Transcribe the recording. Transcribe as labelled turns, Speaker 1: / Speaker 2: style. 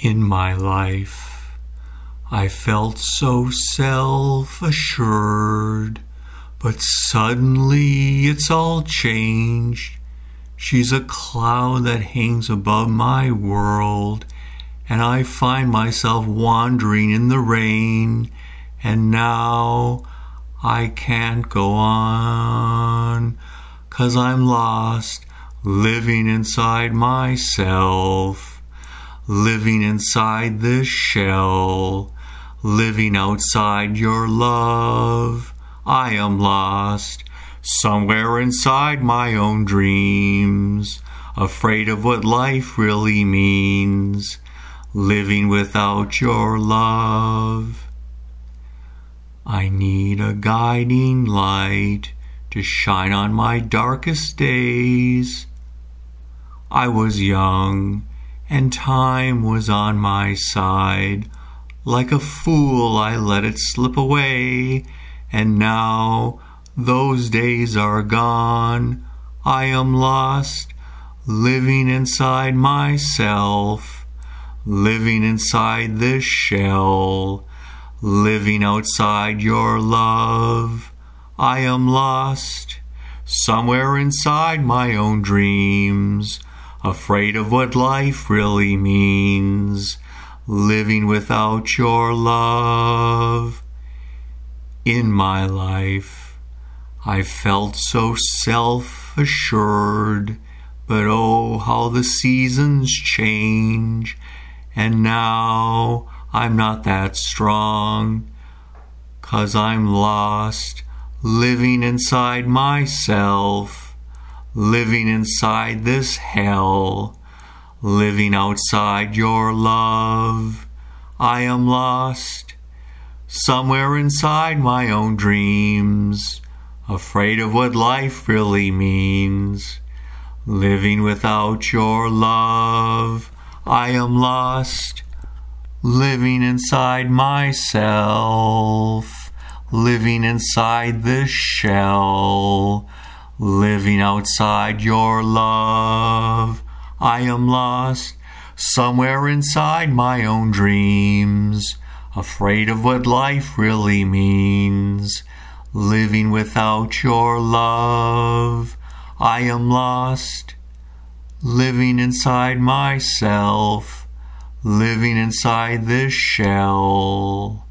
Speaker 1: In my life, I felt so self assured, but suddenly it's all changed. She's a cloud that hangs above my world, and I find myself wandering in the rain, and now I can't go on, 'cause I'm lost, living inside myself living inside this shell, living outside your love. I am lost somewhere inside my own dreams, afraid of what life really means, living without your love. I need a guiding light to shine on my darkest days. I was young and time was on my side. Like a fool, I let it slip away, and now those days are gone. I am lost, living inside myself, living inside this shell, living outside your love. I am lost, somewhere inside my own dreams afraid of what life really means, living without your love. In my life, I felt so self assured, but oh, how the seasons change, and now I'm not that strong, cause I'm lost, living inside myself living inside this hell, living outside your love. I am lost somewhere inside my own dreams, afraid of what life really means. Living without your love, I am lost, living inside myself, living inside this shell living outside your love. I am lost somewhere inside my own dreams, afraid of what life really means, living without your love. I am lost, living inside myself, living inside this shell.